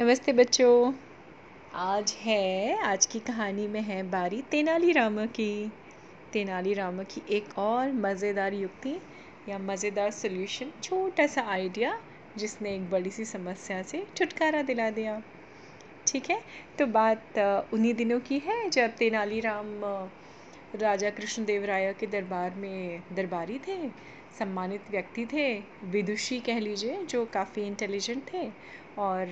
नमस्ते बच्चों। आज है, आज की कहानी में है बारी तेनालीरामा की। तेनालीरामा की एक और मज़ेदार युक्ति या मज़ेदार सोल्यूशन छोटा सा आइडिया जिसने एक बड़ी सी समस्या से छुटकारा दिला दिया। ठीक है? तो बात उन्हीं दिनों की है जब तेनालीराम राजा कृष्णदेव राय के दरबार में दरबारी थे। सम्मानित व्यक्ति थे, विदुषी कह लीजिए, जो काफ़ी इंटेलिजेंट थे और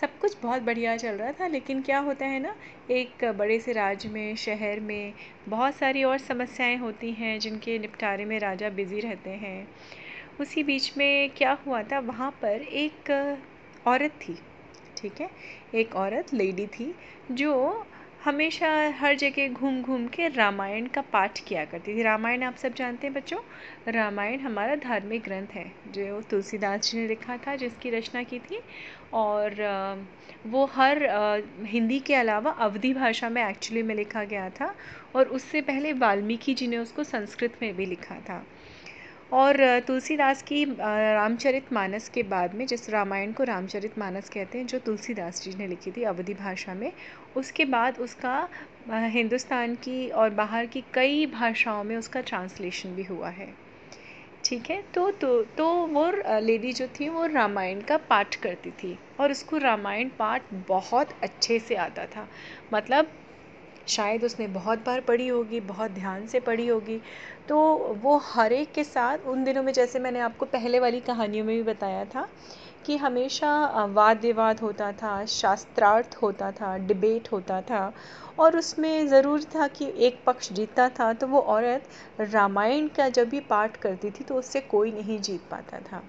सब कुछ बहुत बढ़िया चल रहा था। लेकिन क्या होता है ना, एक बड़े से राज्य में, शहर में बहुत सारी और समस्याएँ होती हैं, जिनके निपटारे में राजा बिज़ी रहते हैं। उसी बीच में क्या हुआ था, वहाँ पर एक औरत थी, ठीक है? एक औरत लेडी थी, जो हमेशा हर जगह घूम घूम के रामायण का पाठ किया करती थी। रामायण आप सब जानते हैं बच्चों? रामायण हमारा धार्मिक ग्रंथ है, जो तुलसीदास जी ने लिखा था, जिसकी रचना की थी। और वो हर हिंदी के अलावा अवधि भाषा में एक्चुअली में लिखा गया था। और उससे पहले वाल्मीकि जी ने उसको संस्कृत में भी लिखा था। और तुलसीदास की रामचरित मानस के बाद में, जिस रामायण को रामचरित मानस कहते हैं, जो तुलसीदास जी ने लिखी थी अवधि भाषा में, उसके बाद उसका हिंदुस्तान की और बाहर की कई भाषाओं में उसका ट्रांसलेशन भी हुआ है। ठीक है? तो तो तो वो लेडी जो थी, वो रामायण का पाठ करती थी और उसको रामायण पाठ बहुत अच्छे से आता था। मतलब शायद उसने बहुत बार पढ़ी होगी, बहुत ध्यान से पढ़ी होगी। तो वो हर एक के साथ, उन दिनों में जैसे मैंने आपको पहले वाली कहानियों में भी बताया था कि हमेशा वाद विवाद होता था, शास्त्रार्थ होता था, डिबेट होता था और उसमें ज़रूर था कि एक पक्ष जीतता था तो वो औरत रामायण का जब भी पाठ करती थी तो उससे कोई नहीं जीत पाता था।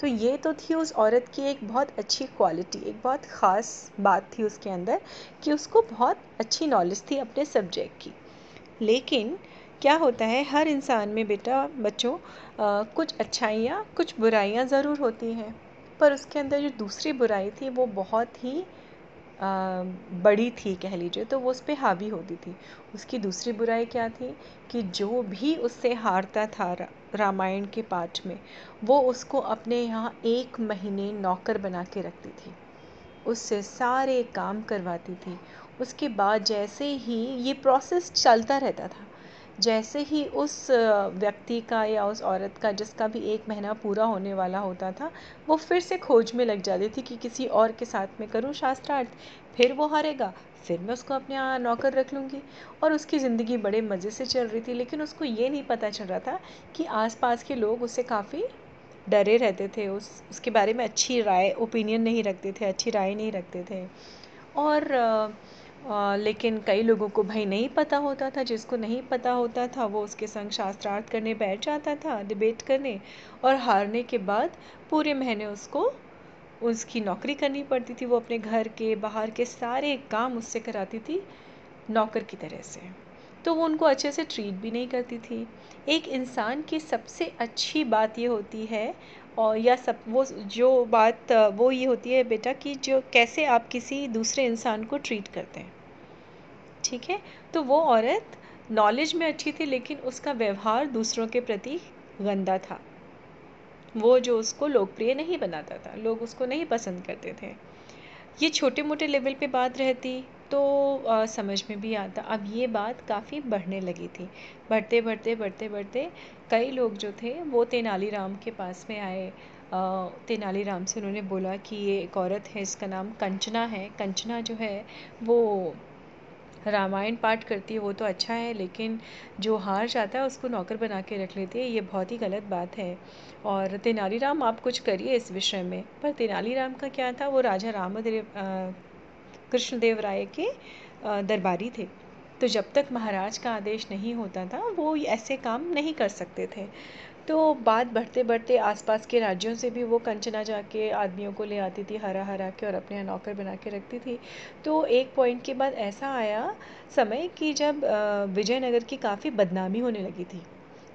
तो ये तो थी उस औरत की एक बहुत अच्छी क्वालिटी एक बहुत ख़ास बात थी उसके अंदर कि उसको बहुत अच्छी नॉलेज थी अपने सब्जेक्ट की। लेकिन क्या होता है हर इंसान में बेटा बच्चों आ, कुछ अच्छाइयाँ कुछ बुराइयाँ ज़रूर होती हैं। पर उसके अंदर जो दूसरी बुराई थी वो बहुत ही बड़ी थी कह लीजिए तो वो उस पर हावी होती थी। उसकी दूसरी बुराई क्या थी कि जो भी उससे हारता था रामायण के पाठ में, वो उसको अपने यहाँ एक महीने नौकर बना के रखती थी। उससे सारे काम करवाती थी। उसके बाद जैसे ही ये प्रोसेस चलता रहता था जैसे ही उस व्यक्ति का या उस औरत का जिसका भी एक महीना पूरा होने वाला होता था, वो फिर से खोज में लग जाती थी कि किसी और के साथ में करूँ शास्त्रार्थ। फिर वो हारेगा, फिर मैं उसको अपने यहाँ नौकर रख लूँगी। और उसकी ज़िंदगी बड़े मज़े से चल रही थी, लेकिन उसको ये नहीं पता चल रहा था कि आसपास के लोग उससे काफ़ी डरे रहते थे। उस, उसके बारे में अच्छी राय ओपिनियन नहीं रखते थे, अच्छी राय नहीं रखते थे। और लेकिन कई लोगों को भाई नहीं पता होता था, जिसको नहीं पता होता था, वो उसके संग शास्त्रार्थ करने बैठ जाता था, डिबेट करने और हारने के बाद पूरे महीने उसको उसकी नौकरी करनी पड़ती थी। वो अपने घर के बाहर के सारे काम उससे कराती थी नौकर की तरह से। तो वो उनको अच्छे से ट्रीट भी नहीं करती थी। एक इंसान की सबसे अच्छी बात ये होती है और या सब, वो जो बात वो ये होती है बेटा कि जो कैसे आप किसी दूसरे इंसान को ट्रीट करते हैं। ठीक है? तो वो औरत नॉलेज में अच्छी थी लेकिन उसका व्यवहार दूसरों के प्रति गंदा था। वो जो उसको लोकप्रिय नहीं बनाता था, लोग उसको नहीं पसंद करते थे। ये छोटे मोटे लेवल पे बात रहती तो आ, समझ में भी आता। अब ये बात काफ़ी बढ़ने लगी थी। बढ़ते बढ़ते बढ़ते बढ़ते कई लोग जो थे वो तेनालीराम के पास में आए। तेनालीराम से उन्होंने बोला कि ये एक औरत है इसका नाम कंचना है। कंचना जो है वो रामायण पाठ करती है वो तो अच्छा है लेकिन जो हार जाता है उसको नौकर बना के रख लेती है ये बहुत ही गलत बात है। और तेनालीराम आप कुछ करिए इस विषय में। पर तेनालीराम का क्या था? वो राजा रामदेव कृष्णदेव राय के दरबारी थे। तो जब तक महाराज का आदेश नहीं होता था, वो ऐसे काम नहीं कर सकते थे। तो बात बढ़ते बढ़ते आसपास के राज्यों से भी वो कंचना जाके आदमियों को ले आती थी हरा हरा के और अपने यहाँ नौकर बना के रखती थी। तो एक पॉइंट के बाद ऐसा आया समय कि जब विजयनगर की काफ़ी बदनामी होने लगी थी।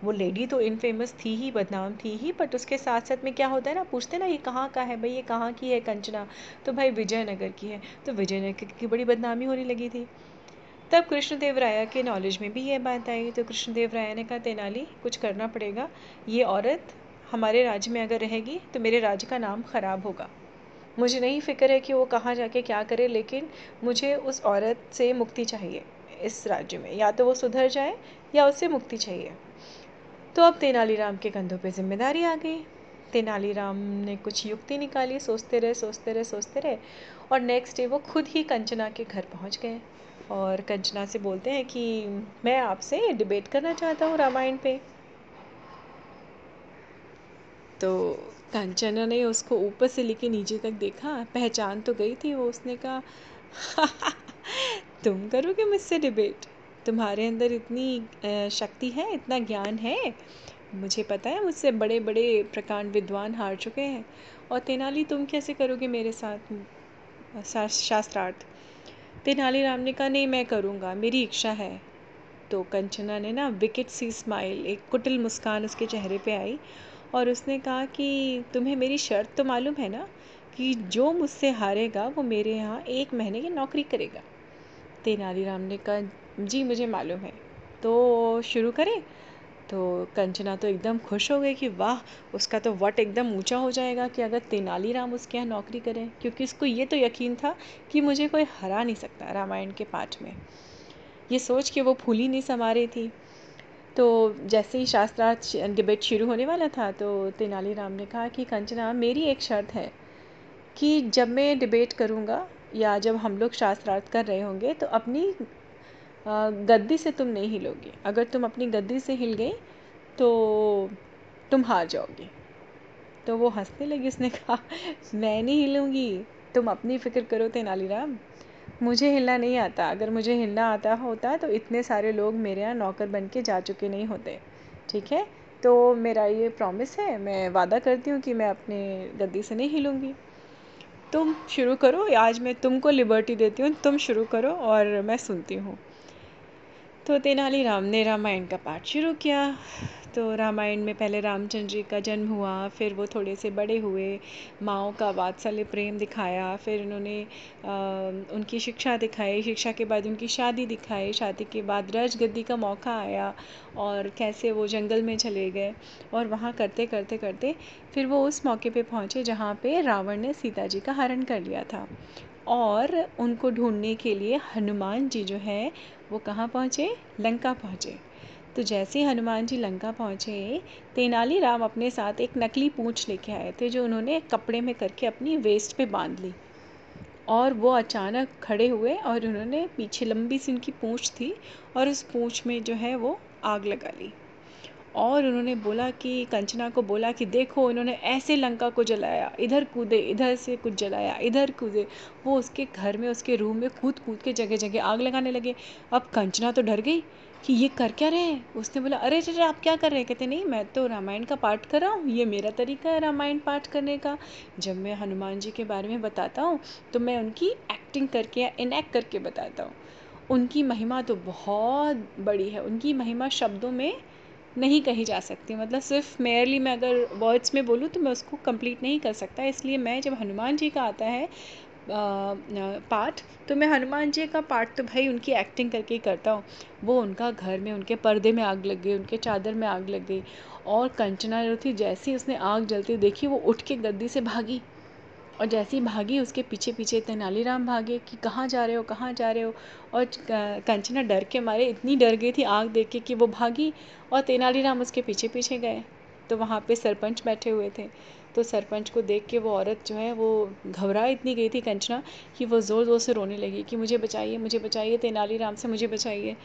वो लेडी तो इनफेमस थी ही, बदनाम थी ही बट उसके साथ साथ में क्या होता है ना, पूछते ना, ये कहाँ का है भाई, ये कहाँ की है कंचना? तो भाई विजयनगर की है। तो विजयनगर की बड़ी बदनामी होने लगी थी। तब कृष्णदेव राय के नॉलेज में भी ये बात आई। तो कृष्णदेव राय ने कहा, तेनाली, कुछ करना पड़ेगा। ये औरत हमारे राज्य में अगर रहेगी तो मेरे राज्य का नाम खराब होगा। मुझे नहीं फ़िक्र है कि वो कहाँ जाके क्या करे, लेकिन मुझे उस औरत से मुक्ति चाहिए इस राज्य में। या तो वो सुधर जाए, या उससे मुक्ति चाहिए। तो अब तेनालीराम के कंधों पे ज़िम्मेदारी आ गई। तेनालीराम ने कुछ युक्ति निकाली, सोचते रहे सोचते रहे सोचते रहे और नेक्स्ट डे वो खुद ही कंचना के घर पहुँच गए और कंचना से बोलते हैं कि मैं आपसे डिबेट करना चाहता हूँ रामायण पे। तो कंचना ने उसको ऊपर से लेके नीचे तक देखा, पहचान तो गई थी वो, उसने कहा तुम करोगे मुझसे डिबेट तुम्हारे अंदर इतनी शक्ति है, इतना ज्ञान है? मुझे पता है मुझसे बड़े बड़े प्रकांड विद्वान हार चुके हैं। और तेनाली तुम कैसे करोगे मेरे साथ शास्त्रार्थ? तेनालीराम ने कहा, नहीं, मैं करूँगा, मेरी इच्छा है। तो कंचना ने ना विकेट सी स्माइल एक कुटिल मुस्कान उसके चेहरे पे आई और उसने कहा कि, तुम्हें मेरी शर्त तो मालूम है ना, कि जो मुझसे हारेगा, वो मेरे यहाँ एक महीने की नौकरी करेगा? तेनालीराम ने कहा जी, मुझे मालूम है। तो शुरू करें? तो कंचना तो एकदम खुश हो गई कि वाह, उसका तो वट एकदम ऊँचा हो जाएगा कि अगर तेनालीराम उसके यहाँ नौकरी करें। क्योंकि उसको ये तो यकीन था कि मुझे कोई हरा नहीं सकता रामायण के पाठ में। ये सोच के वो फूली नहीं समा रही थी। तो जैसे ही शास्त्रार्थ डिबेट शुरू होने वाला था तो तेनालीराम ने कहा कि कंचना, मेरी एक शर्त है कि जब मैं डिबेट करूँगा या जब हम लोग शास्त्रार्थ कर रहे होंगे तो अपनी गद्दी से तुम नहीं हिलोगे। अगर तुम अपनी गद्दी से हिल गई तो तुम हार जाओगे। तो वो हंसने लगी, उसने कहा, मैं नहीं हिलूँगी। तुम अपनी फ़िक्र करो तेनालीराम। मुझे हिलना नहीं आता। अगर मुझे हिलना आता होता तो इतने सारे लोग मेरे यहाँ नौकर बन के जा चुके नहीं होते। ठीक है? तो मेरा ये प्रॉमिस है। मैं वादा करती हूँ कि मैं अपने गद्दी से नहीं हिलूँगी। तुम शुरू करो। आज मैं तुमको लिबर्टी देती हूँ। तुम शुरू करो और मैं सुनती हूँ। तो तेनालीराम ने रामायण का पाठ शुरू किया। तो रामायण में पहले रामचंद्र जी का जन्म हुआ, फिर वो थोड़े से बड़े हुए, माओ का वात्सल्य प्रेम दिखाया, फिर उन्होंने उनकी शिक्षा दिखाई, शिक्षा के बाद उनकी शादी दिखाई, शादी के बाद गद्दी का मौका आया और कैसे वो जंगल में चले गए और वहाँ करते करते करते फिर वो उस मौके पे पहुँचे जहाँ पे रावण ने सीता जी का हरण कर लिया था। और उनको ढूँढने के लिए हनुमान जी जो है वो कहाँ पहुँचे? लंका पहुँचे। तो जैसे हनुमान जी लंका पहुँचे तेनालीराम अपने साथ एक नकली पूँछ लेके आए थे जो उन्होंने कपड़े में करके अपनी वेस्ट पे बाँध ली। और वो अचानक खड़े हुए और उन्होंने पीछे लंबी सी उनकी पूँछ थी और उस पूँछ में जो है वो आग लगा ली। और उन्होंने बोला कि, कंचना को बोला कि देखो इन्होंने ऐसे लंका को जलाया, इधर कूदे, इधर से कुछ जलाया, इधर कूदे। वो उसके घर में, उसके रूम में कूद कूद के जगह जगह आग लगाने लगे। अब कंचना तो डर गई कि ये कर क्या रहे हैं? उसने बोला, अरे, चचे, आप क्या कर रहे हैं? कहते, नहीं, मैं तो रामायण का पाठ कर रहा हूँ। ये मेरा तरीका है रामायण पाठ करने का। जब मैं हनुमान जी के बारे में बताता हूँ तो मैं उनकी एक्टिंग करके या इनएक्ट करके बताता हूँ। उनकी महिमा तो बहुत बड़ी है। उनकी महिमा शब्दों में नहीं कही जा सकती। मतलब सिर्फ़ मेयरली मैं अगर वर्ड्स में बोलूँ तो मैं उसको कंप्लीट नहीं कर सकता। इसलिए मैं जब हनुमान जी का आता है पार्ट तो मैं हनुमान जी का पार्ट तो भाई उनकी एक्टिंग करके ही करता हूँ। वो उनका घर में, उनके पर्दे में आग लग गई, उनके चादर में आग लग गई। और कंचना जो थी, जैसे उसने आग जलती देखी, वो उठ के गद्दी से भागी। और जैसे ही भागी, उसके पीछे पीछे तेनालीराम भागे कि कहाँ जा रहे हो, कहाँ जा रहे हो? और कंचना डर के मारे, इतनी डर गई थी आग देख के कि वो भागी और तेनालीराम उसके पीछे पीछे गए। तो वहाँ पे सरपंच बैठे हुए थे। तो सरपंच को देख के वो औरत जो है, वो घबरा इतनी गई थी कंचना कि वो ज़ोर ज़ोर से रोने लगी कि मुझे बचाइए मुझे बचाइए तेनालीराम से मुझे बचाइए।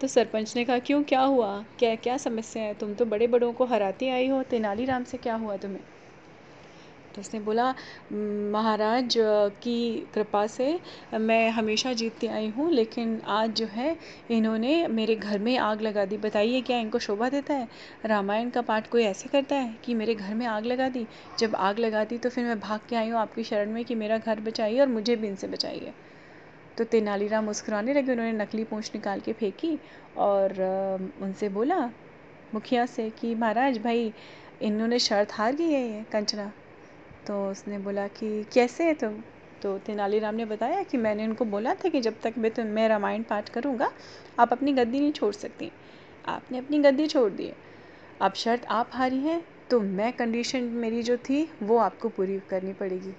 तो सरपंच ने कहा, क्यों, क्या हुआ? क्या क्या समस्या है? तुम तो बड़े बड़ों को हराती आई हो तेनालीराम से क्या हुआ तुम्हें? तो उसने बोला, महाराज, की कृपा से मैं हमेशा जीतती आई हूँ, लेकिन आज जो है इन्होंने मेरे घर में आग लगा दी। बताइए, क्या इनको शोभा देता है? रामायण का पाठ कोई ऐसे करता है कि मेरे घर में आग लगा दी? जब आग लगा दी तो फिर मैं भाग के आई हूँ आपकी शरण में कि मेरा घर बचाइए और मुझे भी इनसे बचाइए। तो तेनालीराम मुस्कुराने लगे, उन्होंने नकली पूँछ निकाल के फेंकी और, उनसे बोला, मुखिया से कि, महाराज भाई, इन्होंने शर्त हार गई है ये, कंचना। तो उसने बोला कि, कैसे है तुम? तो तेनालीराम ने बताया कि मैंने उनको बोला था कि जब तक मैं तुम मैं रामायण पाठ करूँगा, आप अपनी गद्दी नहीं छोड़ सकती। आपने अपनी गद्दी छोड़ दी। अब शर्त आप हारी हैं तो मैं कंडीशन मेरी जो थी, वो आपको पूरी करनी पड़ेगी।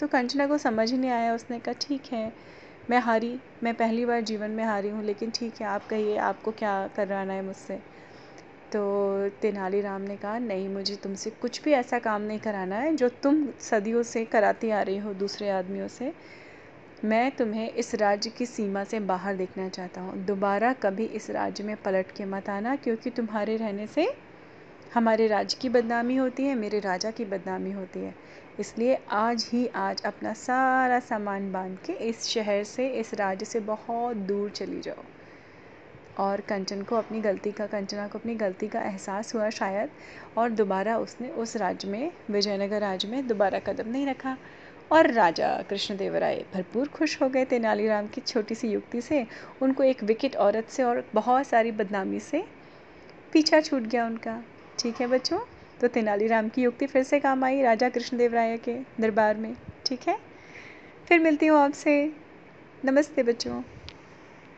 तो कंचना को समझ ही नहीं आया। उसने कहा, ठीक है, मैं हारी, मैं पहली बार जीवन में हारी हूँ, लेकिन ठीक है, आप कहिए, आपको क्या करवाना है मुझसे? तो तेनालीराम ने कहा, नहीं, मुझे तुमसे कुछ भी ऐसा काम नहीं कराना है, जो तुम सदियों से कराती आ रही हो, दूसरे आदमियों से। मैं तुम्हें इस राज्य की सीमा से बाहर देखना चाहता हूँ। दोबारा कभी इस राज्य में पलट के मत आना, क्योंकि तुम्हारे रहने से हमारे राज्य की बदनामी होती है, मेरे राजा की बदनामी होती है। इसलिए आज ही आज अपना सारा सामान बाँध के इस शहर से, इस राज्य से बहुत दूर चली जाओ। और कंचन को अपनी गलती का, कंचना को अपनी गलती का एहसास हुआ शायद, और दोबारा उसने उस राज्य में, विजयनगर राज्य में दोबारा कदम नहीं रखा। और राजा कृष्णदेव राय भरपूर खुश हो गए तेनालीराम की छोटी सी युक्ति से। उनको एक विकेट औरत से और बहुत सारी बदनामी से पीछा छूट गया उनका। ठीक है बच्चों तो तेनालीराम की युक्ति फिर से काम आई राजा कृष्णदेव राय के दरबार में। ठीक है, फिर मिलती हूँ आपसे। नमस्ते बच्चों।